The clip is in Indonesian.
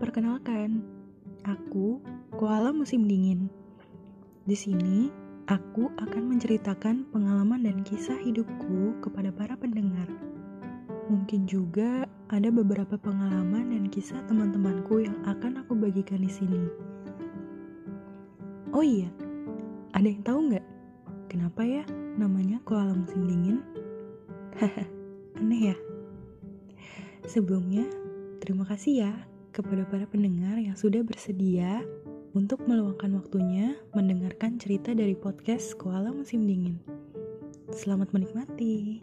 Perkenalkan, aku koala musim dingin. Di sini, aku akan menceritakan pengalaman dan kisah hidupku kepada para pendengar. Mungkin juga ada beberapa pengalaman dan kisah teman-temanku yang akan aku bagikan di sini. Oh iya, ada yang tahu nggak kenapa ya namanya koala musim dingin? Haha, aneh ya. Sebelumnya, terima kasih ya kepada para pendengar yang sudah bersedia untuk meluangkan waktunya mendengarkan cerita dari podcast Koala Musim Dingin. Selamat menikmati.